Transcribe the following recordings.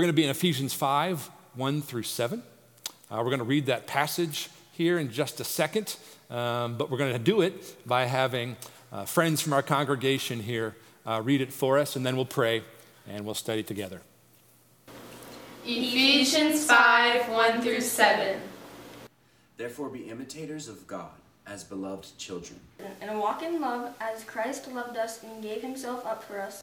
We're going to be in Ephesians 5 1 through 7. Uh, we're going to read that passage here in just a second, um, but we're going to do it by having uh, friends from our congregation here uh, read it for us, and then we'll pray and we'll study together. Ephesians 5 1 through 7. Therefore, be imitators of God as beloved children. And walk in love as Christ loved us and gave himself up for us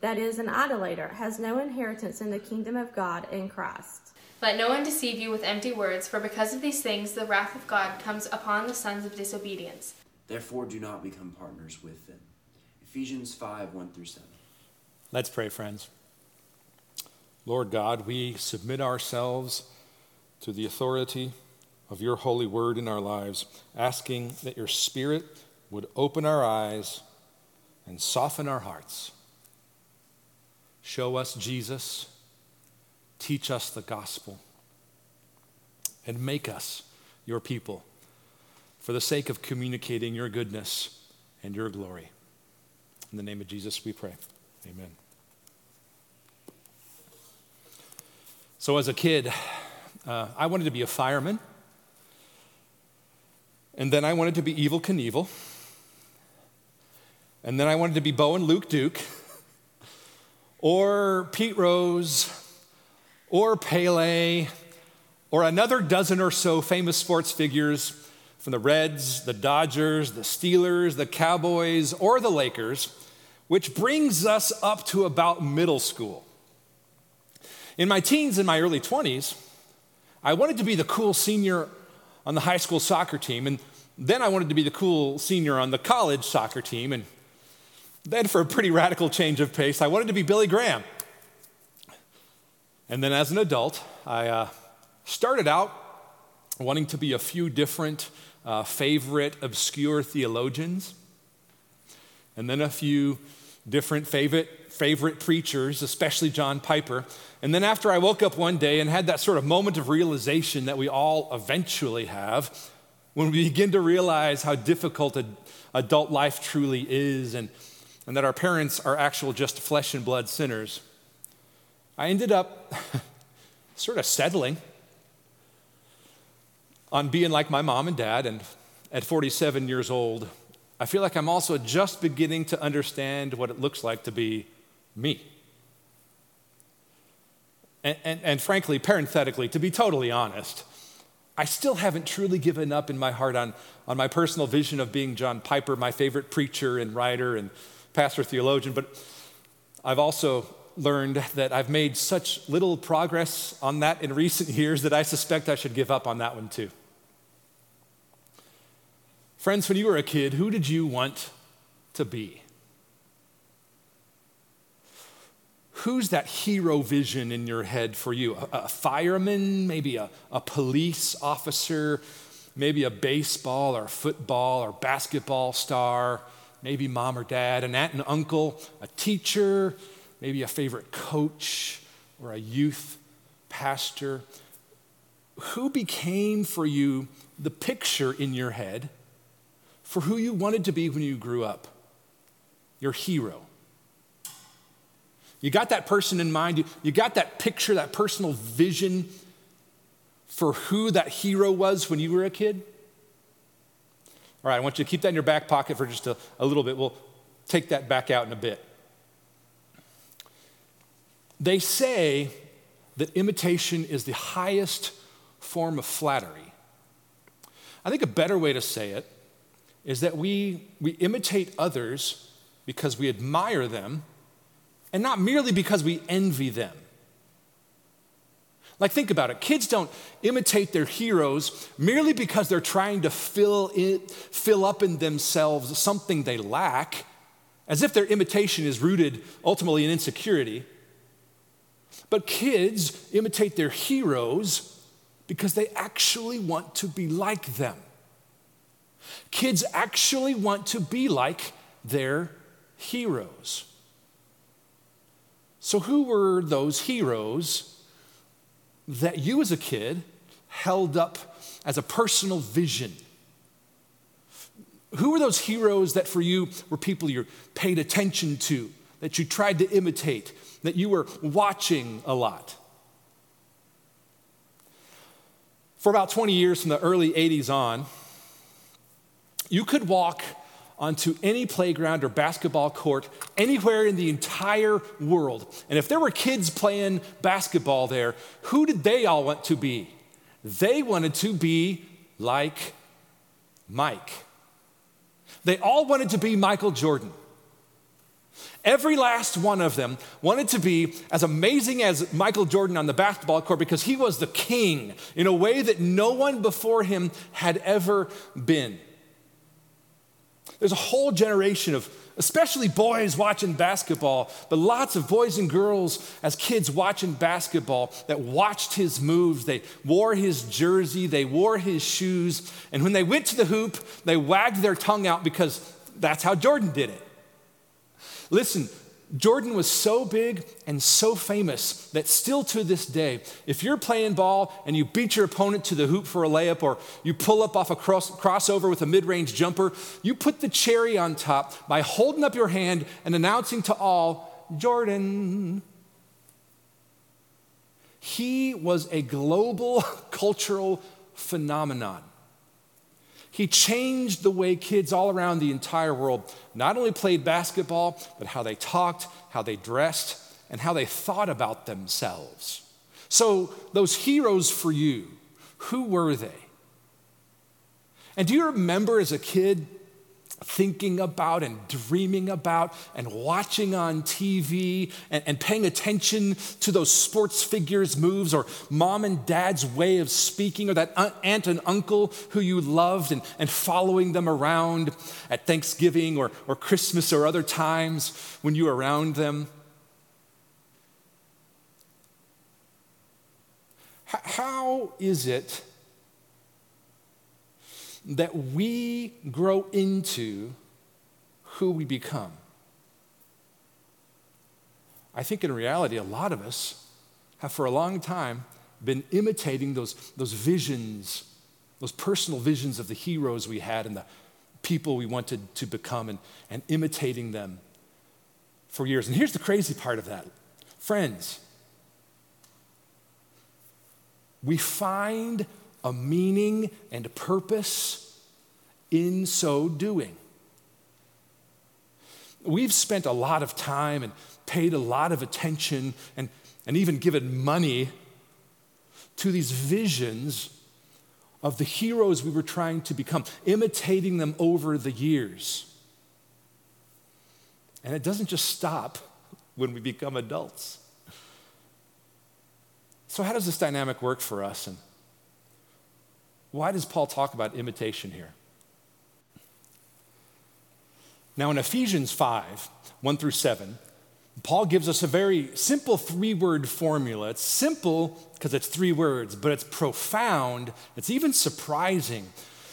that is, an idolater, has no inheritance in the kingdom of God in Christ. Let no one deceive you with empty words, for because of these things the wrath of God comes upon the sons of disobedience. Therefore, do not become partners with them. Ephesians 5 1 through 7. Let's pray, friends. Lord God, we submit ourselves to the authority of your holy word in our lives, asking that your Spirit would open our eyes and soften our hearts Show us Jesus, teach us the gospel, and make us your people for the sake of communicating your goodness and your glory. In the name of Jesus, we pray. Amen. So, as a kid, uh, I wanted to be a fireman. And then I wanted to be Evel Knievel. And then I wanted to be Bo and Luke Duke or Pete Rose, or Pele, or another dozen or so famous sports figures from the Reds, the Dodgers, the Steelers, the Cowboys, or the Lakers, which brings us up to about middle school. In my teens and my early 20s, I wanted to be the cool senior on the high school soccer team, and then I wanted to be the cool senior on the college soccer team, and then, for a pretty radical change of pace, I wanted to be Billy Graham. And then, as an adult, I uh, started out wanting to be a few different uh, favorite obscure theologians, and then a few different favorite, favorite preachers, especially John Piper. And then, after I woke up one day and had that sort of moment of realization that we all eventually have, when we begin to realize how difficult adult life truly is and and that our parents are actual just flesh and blood sinners, I ended up sort of settling on being like my mom and dad. And at 47 years old, I feel like I'm also just beginning to understand what it looks like to be me. And, and, and, frankly, parenthetically, to be totally honest, I still haven't truly given up in my heart on, on my personal vision of being John Piper, my favorite preacher and writer and pastor theologian, but I've also learned that I've made such little progress on that in recent years that I suspect I should give up on that one too. Friends, when you were a kid, who did you want to be? Who's that hero vision in your head for you? A, a fireman, maybe a, a police officer, maybe a baseball or football or basketball star? Maybe mom or dad, an aunt and uncle, a teacher, maybe a favorite coach or a youth pastor. Who became for you the picture in your head for who you wanted to be when you grew up? Your hero. You got that person in mind, you, you got that picture, that personal vision for who that hero was when you were a kid? All right, I want you to keep that in your back pocket for just a, a little bit. We'll take that back out in a bit. They say that imitation is the highest form of flattery. I think a better way to say it is that we, we imitate others because we admire them and not merely because we envy them. Like, think about it. Kids don't imitate their heroes merely because they're trying to fill, it, fill up in themselves something they lack, as if their imitation is rooted ultimately in insecurity. But kids imitate their heroes because they actually want to be like them. Kids actually want to be like their heroes. So, who were those heroes that you as a kid held up as a personal vision? Who were those heroes that for you were people you paid attention to, that you tried to imitate, that you were watching a lot? For about 20 years from the early 80s on, you could walk onto any playground or basketball court anywhere in the entire world. And if there were kids playing basketball there, who did they all want to be? They wanted to be like Mike. They all wanted to be Michael Jordan. Every last one of them wanted to be as amazing as Michael Jordan on the basketball court because he was the king in a way that no one before him had ever been. There's a whole generation of, especially boys watching basketball, but lots of boys and girls as kids watching basketball that watched his moves. They wore his jersey, they wore his shoes, and when they went to the hoop, they wagged their tongue out because that's how Jordan did it. Listen, Jordan was so big and so famous that still to this day, if you're playing ball and you beat your opponent to the hoop for a layup or you pull up off a cross, crossover with a mid range jumper, you put the cherry on top by holding up your hand and announcing to all, Jordan. He was a global cultural phenomenon. He changed the way kids all around the entire world not only played basketball, but how they talked, how they dressed, and how they thought about themselves. So, those heroes for you, who were they? And do you remember as a kid thinking about and dreaming about and watching on TV and, and, paying attention to those sports figures' moves or mom and dad's way of speaking or that aunt and uncle who you loved and, and following them around at Thanksgiving or, or Christmas or other times when you were around them. How is it that we grow into who we become. I think in reality, a lot of us have for a long time been imitating those, those visions, those personal visions of the heroes we had and the people we wanted to become and, and imitating them for years. And here's the crazy part of that friends, we find a meaning and a purpose in so doing. We've spent a lot of time and paid a lot of attention and, and even given money to these visions of the heroes we were trying to become, imitating them over the years. And it doesn't just stop when we become adults. So, how does this dynamic work for us? And why does Paul talk about imitation here? Now, in Ephesians 5 1 through 7, Paul gives us a very simple three word formula. It's simple because it's three words, but it's profound. It's even surprising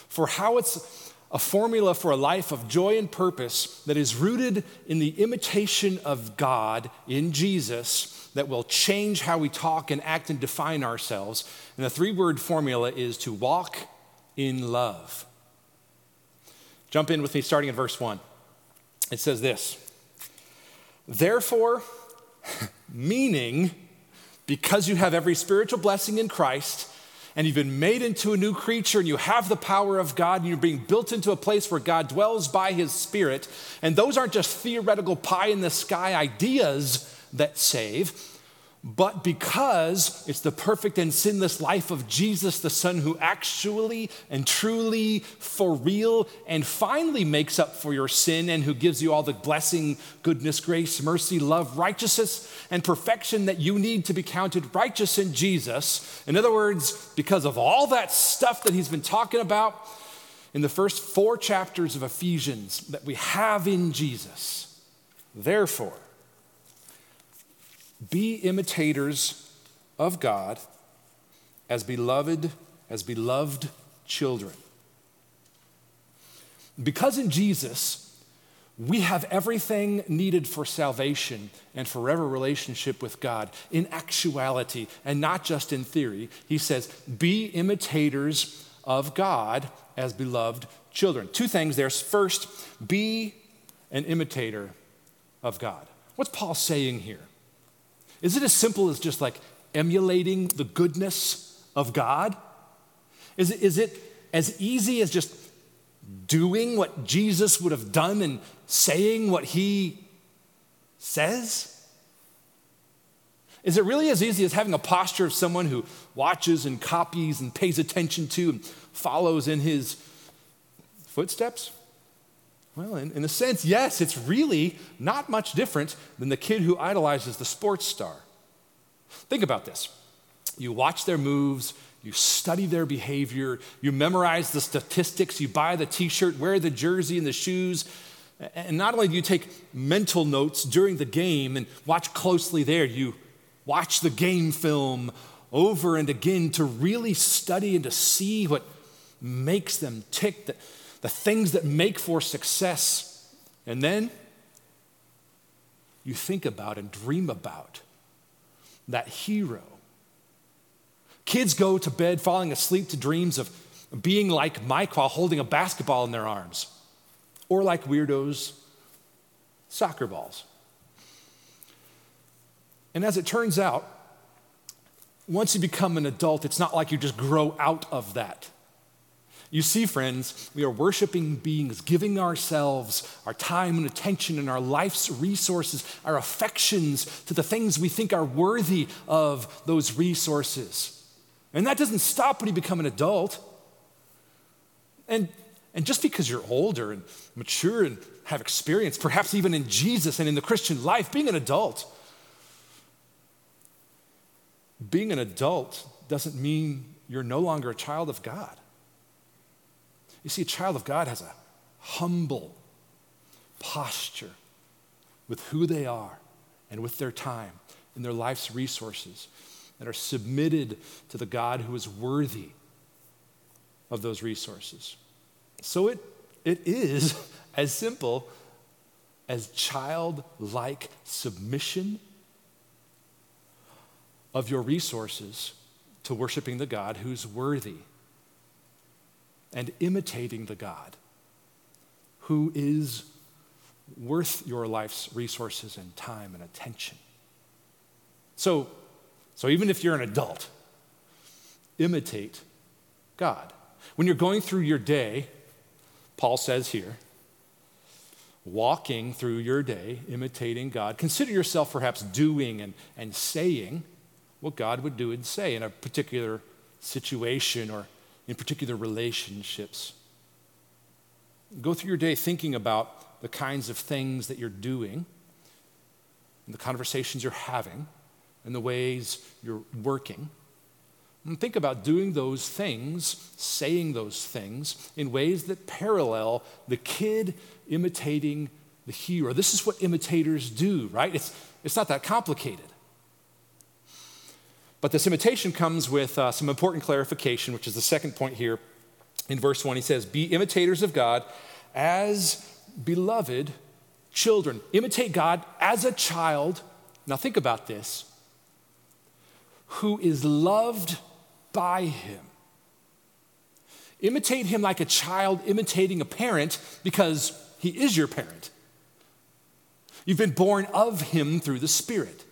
for how it's a formula for a life of joy and purpose that is rooted in the imitation of God in Jesus that will change how we talk and act and define ourselves. And the three word formula is to walk in love. Jump in with me starting in verse 1. It says this Therefore, meaning, because you have every spiritual blessing in Christ, and you've been made into a new creature and you have the power of God and you're being built into a place where God dwells by his spirit. And those aren't just theoretical pie in the sky ideas that save, but because it's the perfect and sinless life of Jesus, the Son, who actually and truly, for real, and finally makes up for your sin and who gives you all the blessing, goodness, grace, mercy, love, righteousness, and perfection that you need to be counted righteous in Jesus. In other words, because of all that stuff that he's been talking about in the first four chapters of Ephesians that we have in Jesus. Therefore, Be imitators of God as beloved, as beloved children. Because in Jesus, we have everything needed for salvation and forever relationship with God in actuality and not just in theory. He says, Be imitators of God as beloved children. Two things there. First, be an imitator of God. What's Paul saying here? Is it as simple as just like emulating the goodness of God? Is it, is it as easy as just doing what Jesus would have done and saying what he says? Is it really as easy as having a posture of someone who watches and copies and pays attention to and follows in his footsteps? Well, in, in a sense, yes, it's really not much different than the kid who idolizes the sports star. Think about this you watch their moves, you study their behavior, you memorize the statistics, you buy the t shirt, wear the jersey and the shoes. And not only do you take mental notes during the game and watch closely there, you watch the game film over and again to really study and to see what makes them tick, the things that make for success. And then you think about and dream about that hero Kids go to bed falling asleep to dreams of being like Mike while holding a basketball in their arms, or like weirdos, soccer balls. And as it turns out, once you become an adult, it's not like you just grow out of that. You see, friends, we are worshiping beings, giving ourselves, our time and attention, and our life's resources, our affections to the things we think are worthy of those resources. And that doesn't stop when you become an adult. And, and just because you're older and mature and have experience, perhaps even in Jesus and in the Christian life, being an adult, being an adult doesn't mean you're no longer a child of God. You see, a child of God has a humble posture with who they are and with their time and their life's resources that are submitted to the God who is worthy of those resources. So it, it is as simple as childlike submission of your resources to worshiping the God who's worthy and imitating the God who is worth your life's resources and time and attention. So, so even if you're an adult, imitate God. When you're going through your day, Paul says here, walking through your day, imitating God, consider yourself perhaps doing and, and saying what God would do and say in a particular situation or in particular relationships. Go through your day thinking about the kinds of things that you're doing and the conversations you're having and the ways you're working. And think about doing those things, saying those things in ways that parallel the kid imitating the hero. This is what imitators do, right? It's, it's not that complicated. But this imitation comes with uh, some important clarification, which is the second point here in verse 1. He says, Be imitators of God as beloved children. Imitate God as a child. Now, think about this who is loved by him. Imitate him like a child imitating a parent because he is your parent. You've been born of him through the Spirit.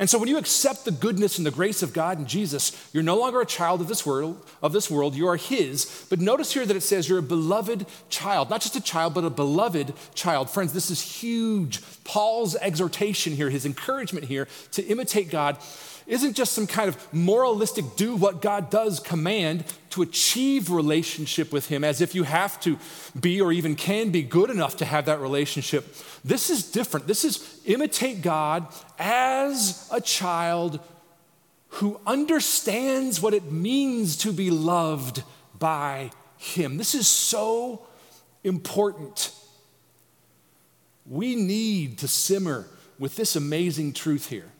And so when you accept the goodness and the grace of God and Jesus, you're no longer a child of this world, of this world, you are his. But notice here that it says you're a beloved child, not just a child, but a beloved child. Friends, this is huge. Paul's exhortation here, his encouragement here to imitate God isn't just some kind of moralistic do what God does command to achieve relationship with Him as if you have to be or even can be good enough to have that relationship. This is different. This is imitate God as a child who understands what it means to be loved by Him. This is so important. We need to simmer with this amazing truth here.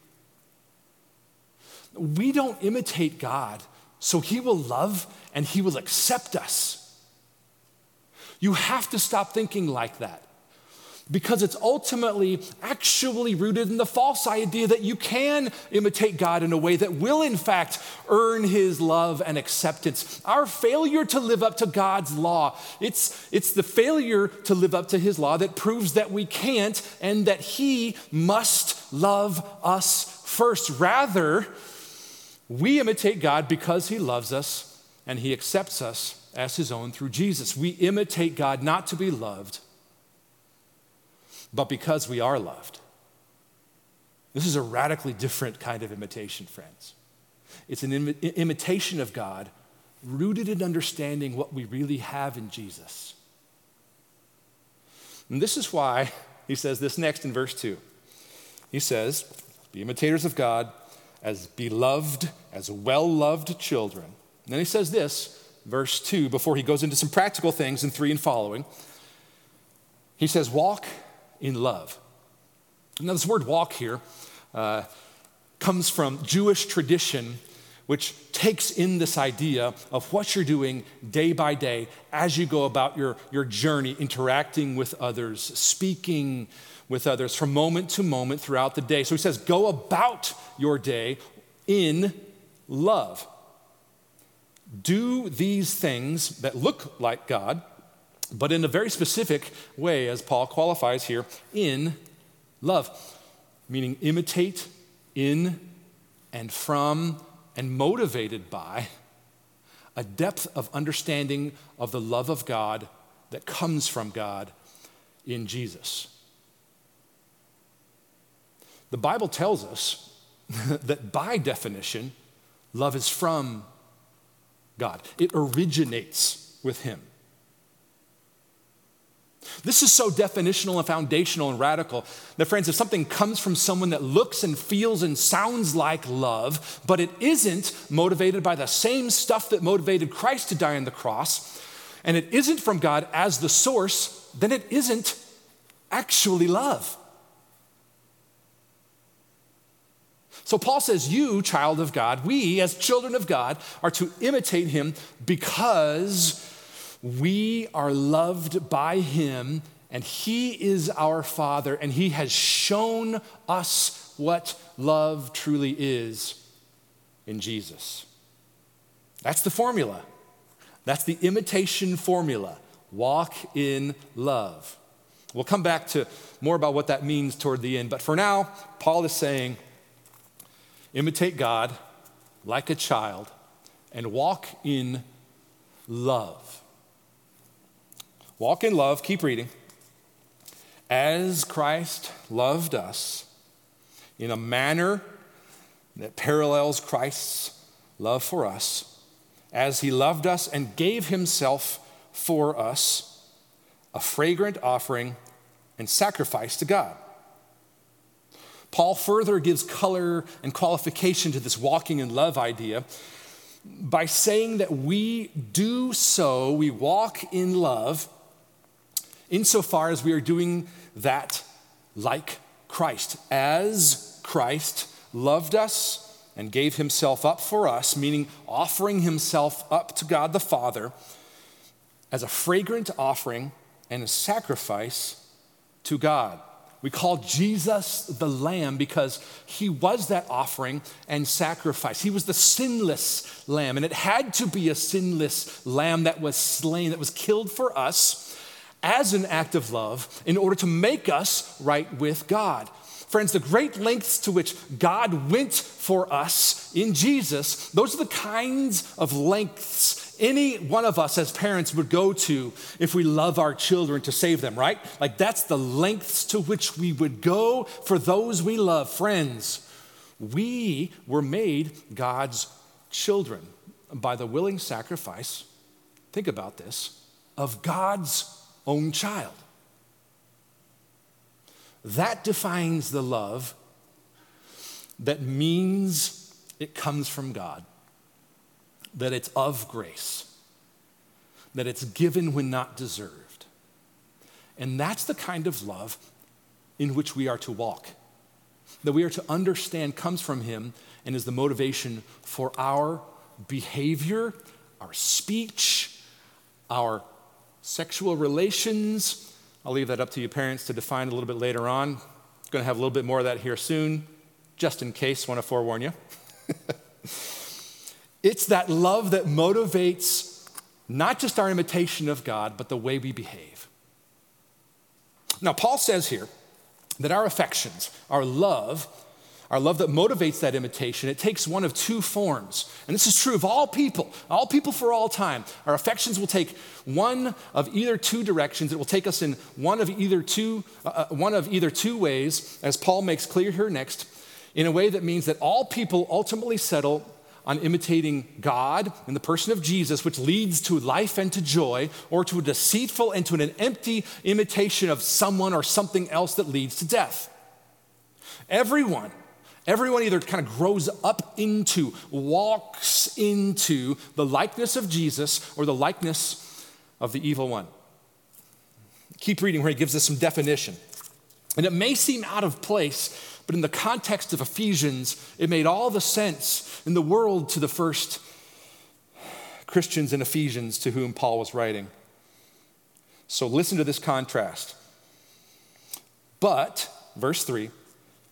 We don't imitate God so he will love and he will accept us. You have to stop thinking like that because it's ultimately actually rooted in the false idea that you can imitate God in a way that will, in fact, earn his love and acceptance. Our failure to live up to God's law, it's, it's the failure to live up to his law that proves that we can't and that he must love us first. Rather, we imitate God because he loves us and he accepts us as his own through Jesus. We imitate God not to be loved but because we are loved. This is a radically different kind of imitation, friends. It's an Im- imitation of God rooted in understanding what we really have in Jesus. And this is why he says this next in verse 2. He says, Be imitators of God as beloved, as well loved children. And then he says this, verse 2, before he goes into some practical things in 3 and following. He says, Walk in love. Now, this word walk here uh, comes from Jewish tradition, which takes in this idea of what you're doing day by day as you go about your, your journey, interacting with others, speaking with others from moment to moment throughout the day. So he says, go about your day in love. Do these things that look like God but in a very specific way, as Paul qualifies here, in love, meaning imitate in and from and motivated by a depth of understanding of the love of God that comes from God in Jesus. The Bible tells us that by definition, love is from God, it originates with Him. This is so definitional and foundational and radical that, friends, if something comes from someone that looks and feels and sounds like love, but it isn't motivated by the same stuff that motivated Christ to die on the cross, and it isn't from God as the source, then it isn't actually love. So Paul says, You, child of God, we as children of God, are to imitate him because we are loved by Him, and He is our Father, and He has shown us what love truly is in Jesus. That's the formula. That's the imitation formula. Walk in love. We'll come back to more about what that means toward the end, but for now, Paul is saying imitate God like a child and walk in love. Walk in love, keep reading. As Christ loved us in a manner that parallels Christ's love for us, as he loved us and gave himself for us, a fragrant offering and sacrifice to God. Paul further gives color and qualification to this walking in love idea by saying that we do so, we walk in love insofar as we are doing that like Christ. As Christ loved us and gave himself up for us, meaning offering himself up to God the Father as a fragrant offering and a sacrifice to God. We call Jesus the Lamb because he was that offering and sacrifice. He was the sinless Lamb, and it had to be a sinless Lamb that was slain, that was killed for us as an act of love in order to make us right with God. Friends, the great lengths to which God went for us in Jesus, those are the kinds of lengths any one of us as parents would go to if we love our children to save them, right? Like that's the lengths to which we would go for those we love. Friends, we were made God's children by the willing sacrifice, think about this, of God's own child. That defines the love that means it comes from God, that it's of grace, that it's given when not deserved. And that's the kind of love in which we are to walk that we are to understand comes from Him and is the motivation for our behavior, our speech, our sexual relations. I'll leave that up to you parents to define a little bit later on. Going to have a little bit more of that here soon, just in case, want to forewarn you. it's that love that motivates not just our imitation of God, but the way we behave. Now, Paul says here that our affections, our love, our love that motivates that imitation, it takes one of two forms. And this is true of all people, all people for all time. Our affections will take one of either two directions. It will take us in one of either two, uh, uh one of either two ways, as Paul makes clear here next, in a way that means that all people ultimately settle on imitating God in the person of Jesus, which leads to life and to joy, or to a deceitful and to an empty imitation of someone or something else that leads to death. Everyone, everyone either kind of grows up into, walks into the likeness of Jesus or the likeness of the evil one. Keep reading where he gives us some definition. And it may seem out of place but in the context of Ephesians, it made all the sense in the world to the first Christians in Ephesians to whom Paul was writing. So listen to this contrast. But, verse 3,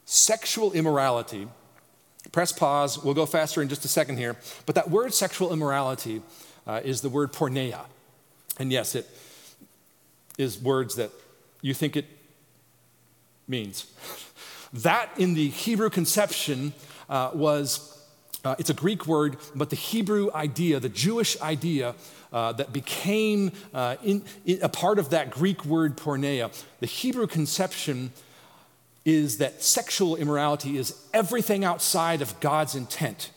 sexual immorality, press pause, we'll go faster in just a second here, but that word sexual immorality uh, is the word porneia. And yes, it is words that you think it means. That in the Hebrew conception uh, was, uh, it's a Greek word, but the Hebrew idea, the Jewish idea uh, that became uh, in, in a part of that Greek word porneia, the Hebrew conception is that sexual immorality is everything outside of God's intent.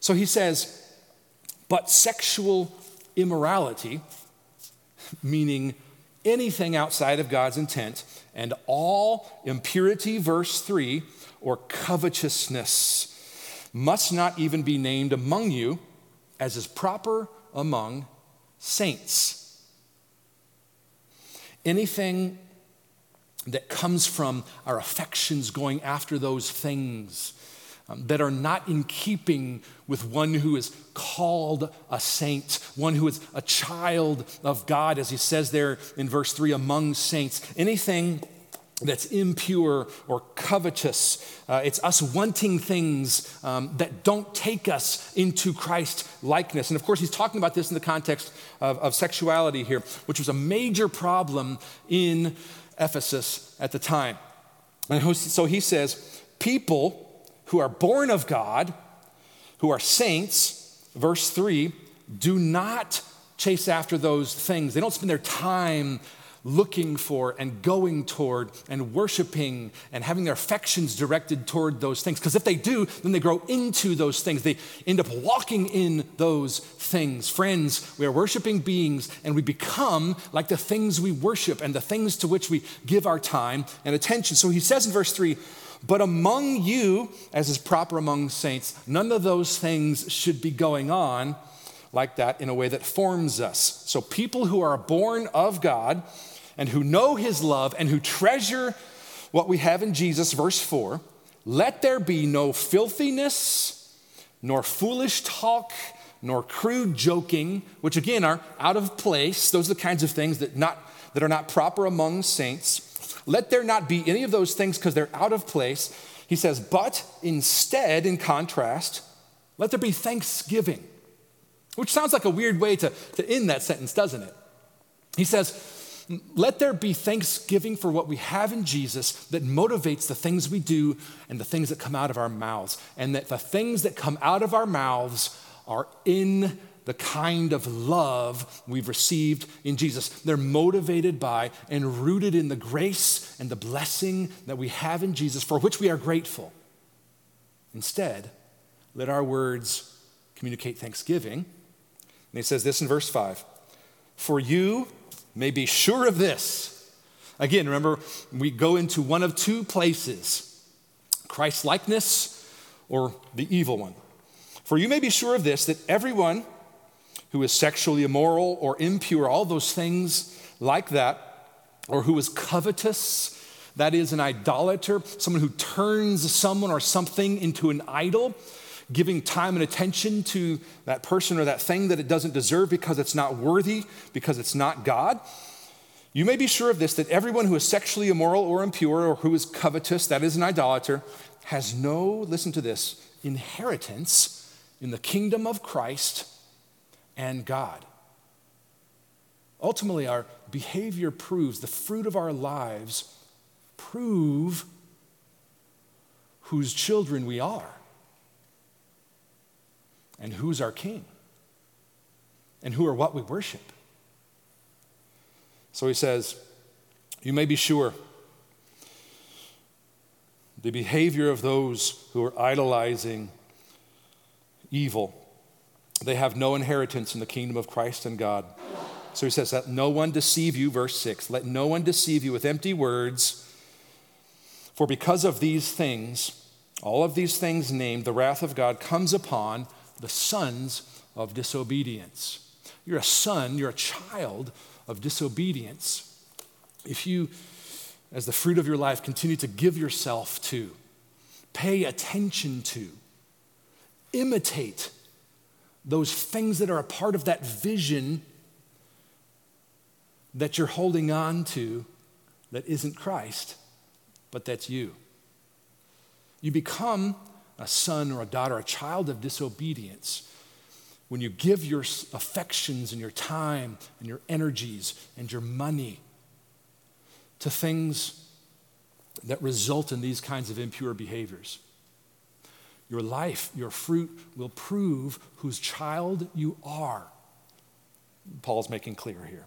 So he says, but sexual immorality, meaning anything outside of God's intent, and all impurity, verse 3, or covetousness must not even be named among you as is proper among saints. Anything that comes from our affections going after those things um, that are not in keeping with one who is called a saint, one who is a child of God, as he says there in verse 3 among saints. Anything that's impure or covetous. Uh, it's us wanting things um, that don't take us into Christ likeness. And of course, he's talking about this in the context of, of sexuality here, which was a major problem in Ephesus at the time. And so he says, people who are born of God, who are saints, verse 3, do not chase after those things. They don't spend their time looking for and going toward and worshiping and having their affections directed toward those things. Because if they do, then they grow into those things. They end up walking in those things. Friends, we are worshiping beings and we become like the things we worship and the things to which we give our time and attention. So he says in verse 3 but among you, as is proper among saints, none of those things should be going on like that in a way that forms us. So, people who are born of God and who know his love and who treasure what we have in Jesus, verse 4, let there be no filthiness, nor foolish talk, nor crude joking, which again are out of place. Those are the kinds of things that, not, that are not proper among saints let there not be any of those things because they're out of place. He says, but instead, in contrast, let there be thanksgiving, which sounds like a weird way to, to end that sentence, doesn't it? He says, let there be thanksgiving for what we have in Jesus that motivates the things we do and the things that come out of our mouths, and that the things that come out of our mouths are in the kind of love we've received in Jesus. They're motivated by and rooted in the grace and the blessing that we have in Jesus, for which we are grateful. Instead, let our words communicate thanksgiving. And he says this in verse 5 For you may be sure of this. Again, remember, we go into one of two places Christ likeness or the evil one. For you may be sure of this that everyone who is sexually immoral or impure, all those things like that, or who is covetous, that is an idolater, someone who turns someone or something into an idol, giving time and attention to that person or that thing that it doesn't deserve because it's not worthy, because it's not God. You may be sure of this that everyone who is sexually immoral or impure or who is covetous, that is an idolater, has no, listen to this, inheritance in the kingdom of Christ and God. Ultimately, our behavior proves, the fruit of our lives prove whose children we are and who's our king and who or what we worship. So he says, You may be sure the behavior of those who are idolizing evil, they have no inheritance in the kingdom of Christ and God. So he says, Let no one deceive you, verse 6. Let no one deceive you with empty words. For because of these things, all of these things named, the wrath of God comes upon the sons of disobedience. You're a son, you're a child of disobedience. If you, as the fruit of your life, continue to give yourself to, pay attention to, imitate those things that are a part of that vision that you're holding on to that isn't Christ, but that's you. You become a son or a daughter, a child of disobedience, when you give your affections and your time and your energies and your money to things that result in these kinds of impure behaviors. Your life, your fruit will prove whose child you are. Paul's making clear here.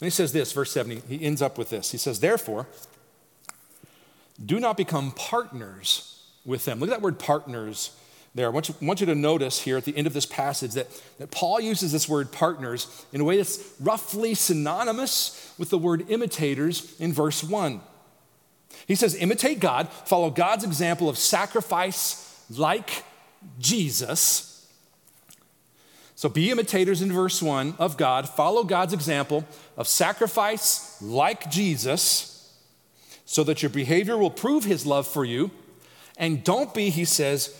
And he says this, verse 70, he ends up with this. He says, Therefore, do not become partners with them. Look at that word partners there. I want you, want you to notice here at the end of this passage that, that Paul uses this word partners in a way that's roughly synonymous with the word imitators in verse 1. He says, Imitate God, follow God's example of sacrifice like Jesus. So be imitators in verse 1 of God, follow God's example of sacrifice like Jesus so that your behavior will prove his love for you. And don't be, he says,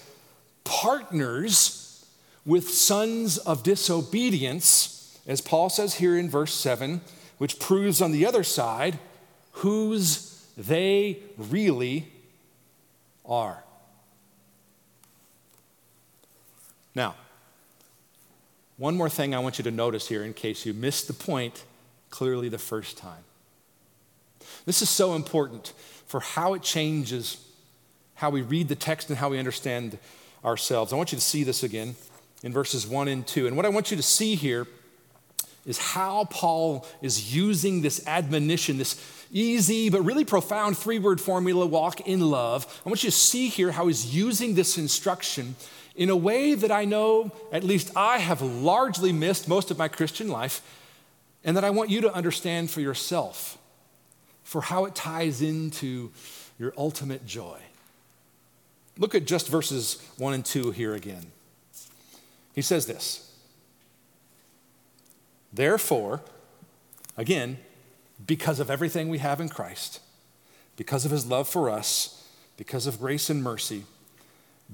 partners with sons of disobedience, as Paul says here in verse 7, which proves on the other side whose they really are. Now, one more thing I want you to notice here in case you missed the point clearly the first time. This is so important for how it changes how we read the text and how we understand ourselves. I want you to see this again in verses 1 and 2. And what I want you to see here is how Paul is using this admonition, this easy but really profound three word formula walk in love. I want you to see here how he's using this instruction in a way that I know, at least I have largely missed most of my Christian life, and that I want you to understand for yourself for how it ties into your ultimate joy. Look at just verses 1 and 2 here again. He says this Therefore, again, because of everything we have in Christ, because of his love for us, because of grace and mercy,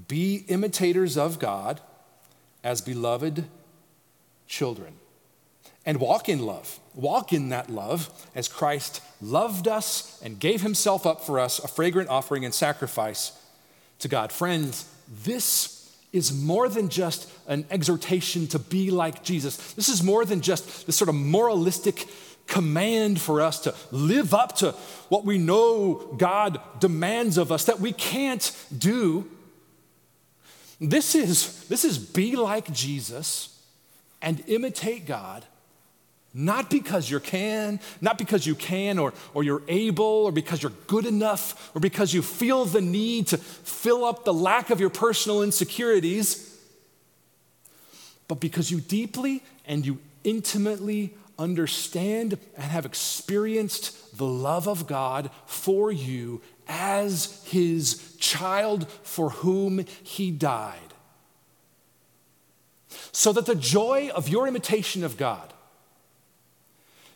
be imitators of God as beloved children and walk in love. Walk in that love as Christ loved us and gave himself up for us, a fragrant offering and sacrifice to God. Friends, this is more than just an exhortation to be like Jesus. This is more than just this sort of moralistic command for us to live up to what we know God demands of us that we can't do. This is, this is be like Jesus and imitate God not because you can, not because you can or, or you're able or because you're good enough or because you feel the need to fill up the lack of your personal insecurities, but because you deeply and you intimately understand and have experienced the love of God for you as his child for whom he died. So that the joy of your imitation of God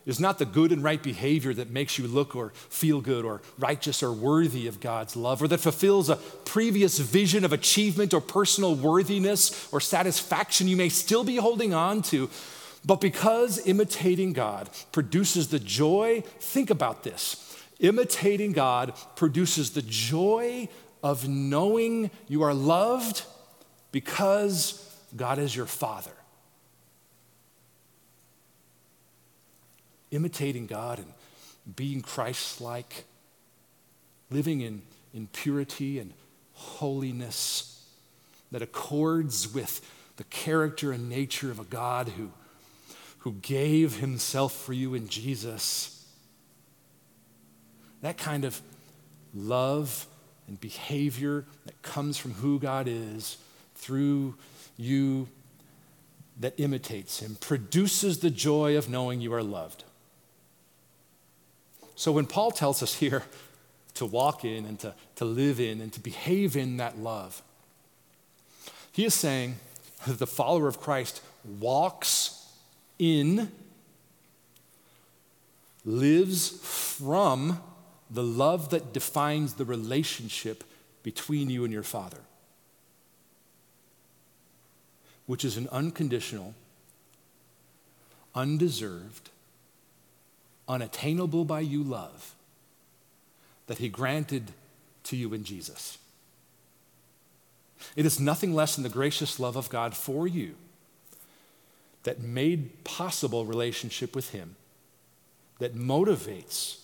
is not the good and right behavior that makes you look or feel good or righteous or worthy of God's love or that fulfills a previous vision of achievement or personal worthiness or satisfaction you may still be holding on to. But because imitating God produces the joy, think about this. Imitating God produces the joy of knowing you are loved because God is your Father. imitating God and being Christ like, living in, in purity and holiness that accords with the character and nature of a God who, who gave himself for you in Jesus. That kind of love and behavior that comes from who God is through you that imitates him produces the joy of knowing you are loved. So when Paul tells us here to walk in and to, to live in and to behave in that love, he is saying that the follower of Christ walks in, lives from the love that defines the relationship between you and your Father, which is an unconditional, undeserved, unattainable by you love that He granted to you in Jesus. It is nothing less than the gracious love of God for you that made possible relationship with Him, that motivates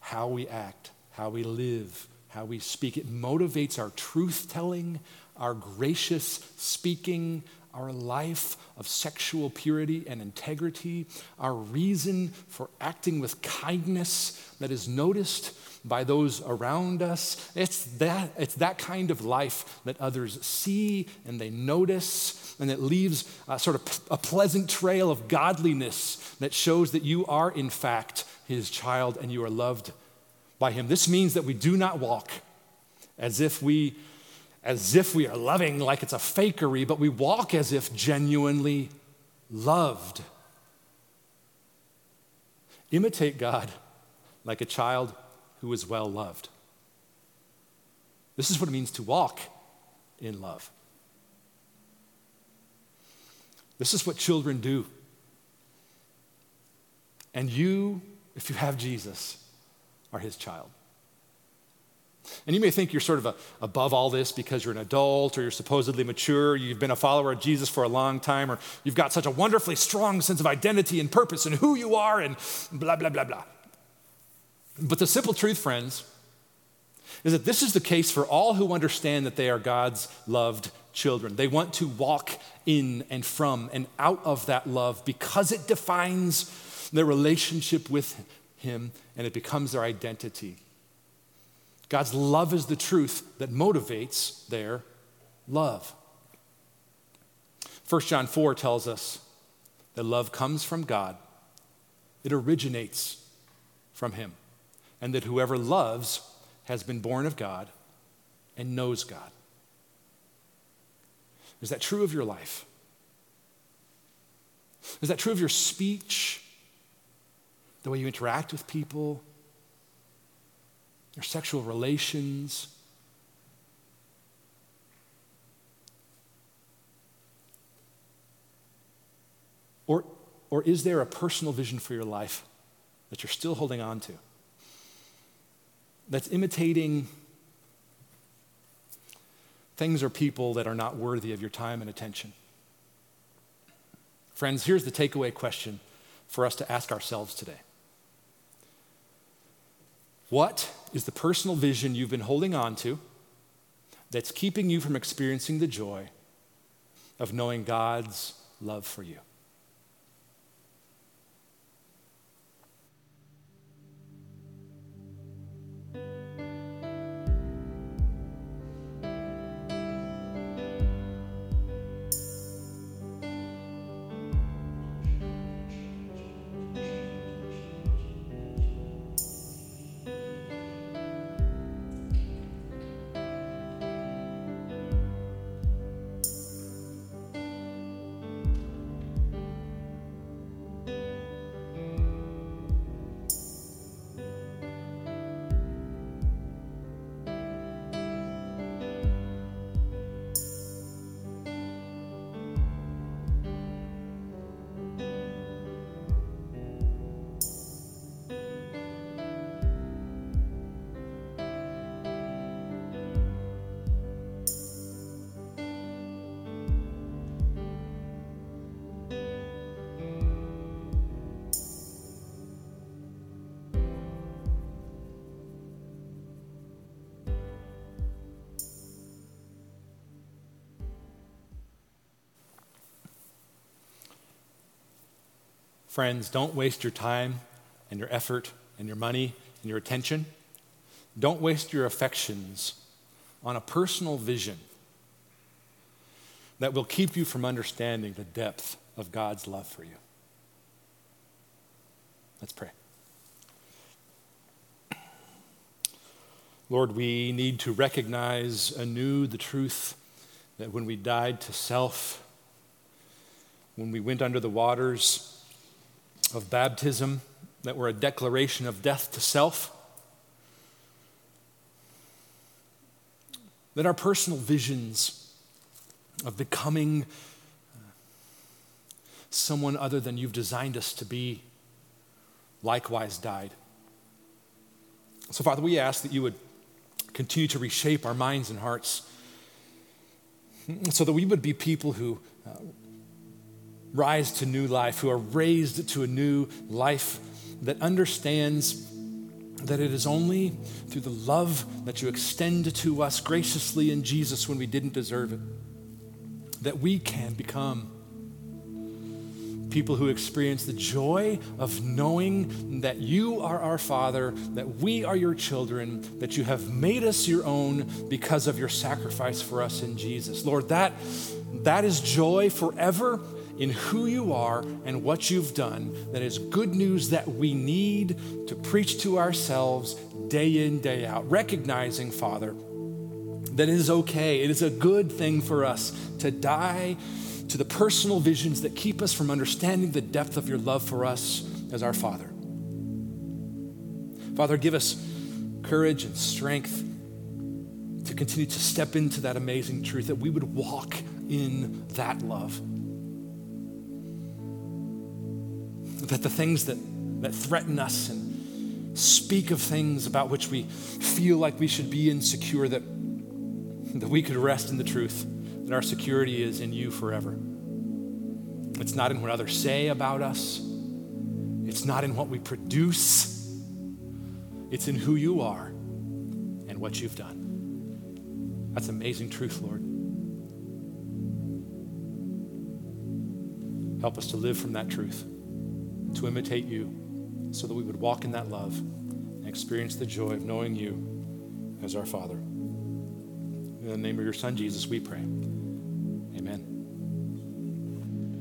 how we act, how we live, how we speak. It motivates our truth telling, our gracious speaking, our life of sexual purity and integrity, our reason for acting with kindness that is noticed by those around us. It's that, it's that kind of life that others see and they notice, and it leaves a, sort of a pleasant trail of godliness that shows that you are, in fact, his child and you are loved by him. This means that we do not walk as if we as if we are loving like it's a fakery, but we walk as if genuinely loved. Imitate God like a child who is well loved. This is what it means to walk in love. This is what children do. And you, if you have Jesus, are his child. And you may think you're sort of a, above all this because you're an adult or you're supposedly mature, you've been a follower of Jesus for a long time, or you've got such a wonderfully strong sense of identity and purpose and who you are, and blah, blah, blah, blah. But the simple truth, friends, is that this is the case for all who understand that they are God's loved children. They want to walk in and from and out of that love because it defines their relationship with Him and it becomes their identity. God's love is the truth that motivates their love. 1 John 4 tells us that love comes from God, it originates from Him, and that whoever loves has been born of God and knows God. Is that true of your life? Is that true of your speech? The way you interact with people? Your sexual relations? Or, or is there a personal vision for your life that you're still holding on to? That's imitating things or people that are not worthy of your time and attention. Friends, here's the takeaway question for us to ask ourselves today What is the personal vision you've been holding on to that's keeping you from experiencing the joy of knowing God's love for you? Friends, don't waste your time and your effort and your money and your attention. Don't waste your affections on a personal vision that will keep you from understanding the depth of God's love for you. Let's pray. Lord, we need to recognize anew the truth that when we died to self, when we went under the waters of baptism, that were a declaration of death to self, that our personal visions of becoming uh, someone other than you've designed us to be likewise died. So, Father, we ask that you would continue to reshape our minds and hearts so that we would be people who uh, rise to new life, who are raised to a new life that understands that it is only through the love that you extend to us graciously in Jesus when we didn't deserve it that we can become people who experience the joy of knowing that you are our Father, that we are your children, that you have made us your own because of your sacrifice for us in Jesus. Lord, that, that is joy forever in who you are and what you've done. That is good news that we need to preach to ourselves day in, day out, recognizing, Father, that it is okay, it is a good thing for us to die to the personal visions that keep us from understanding the depth of your love for us as our Father. Father, give us courage and strength to continue to step into that amazing truth, that we would walk in that love. That the things that, that threaten us and speak of things about which we feel like we should be insecure, that, that we could rest in the truth that our security is in you forever. It's not in what others say about us, it's not in what we produce, it's in who you are and what you've done. That's amazing truth, Lord. Help us to live from that truth, to imitate you, so that we would walk in that love and experience the joy of knowing you as our Father. In the name of your Son, Jesus, we pray.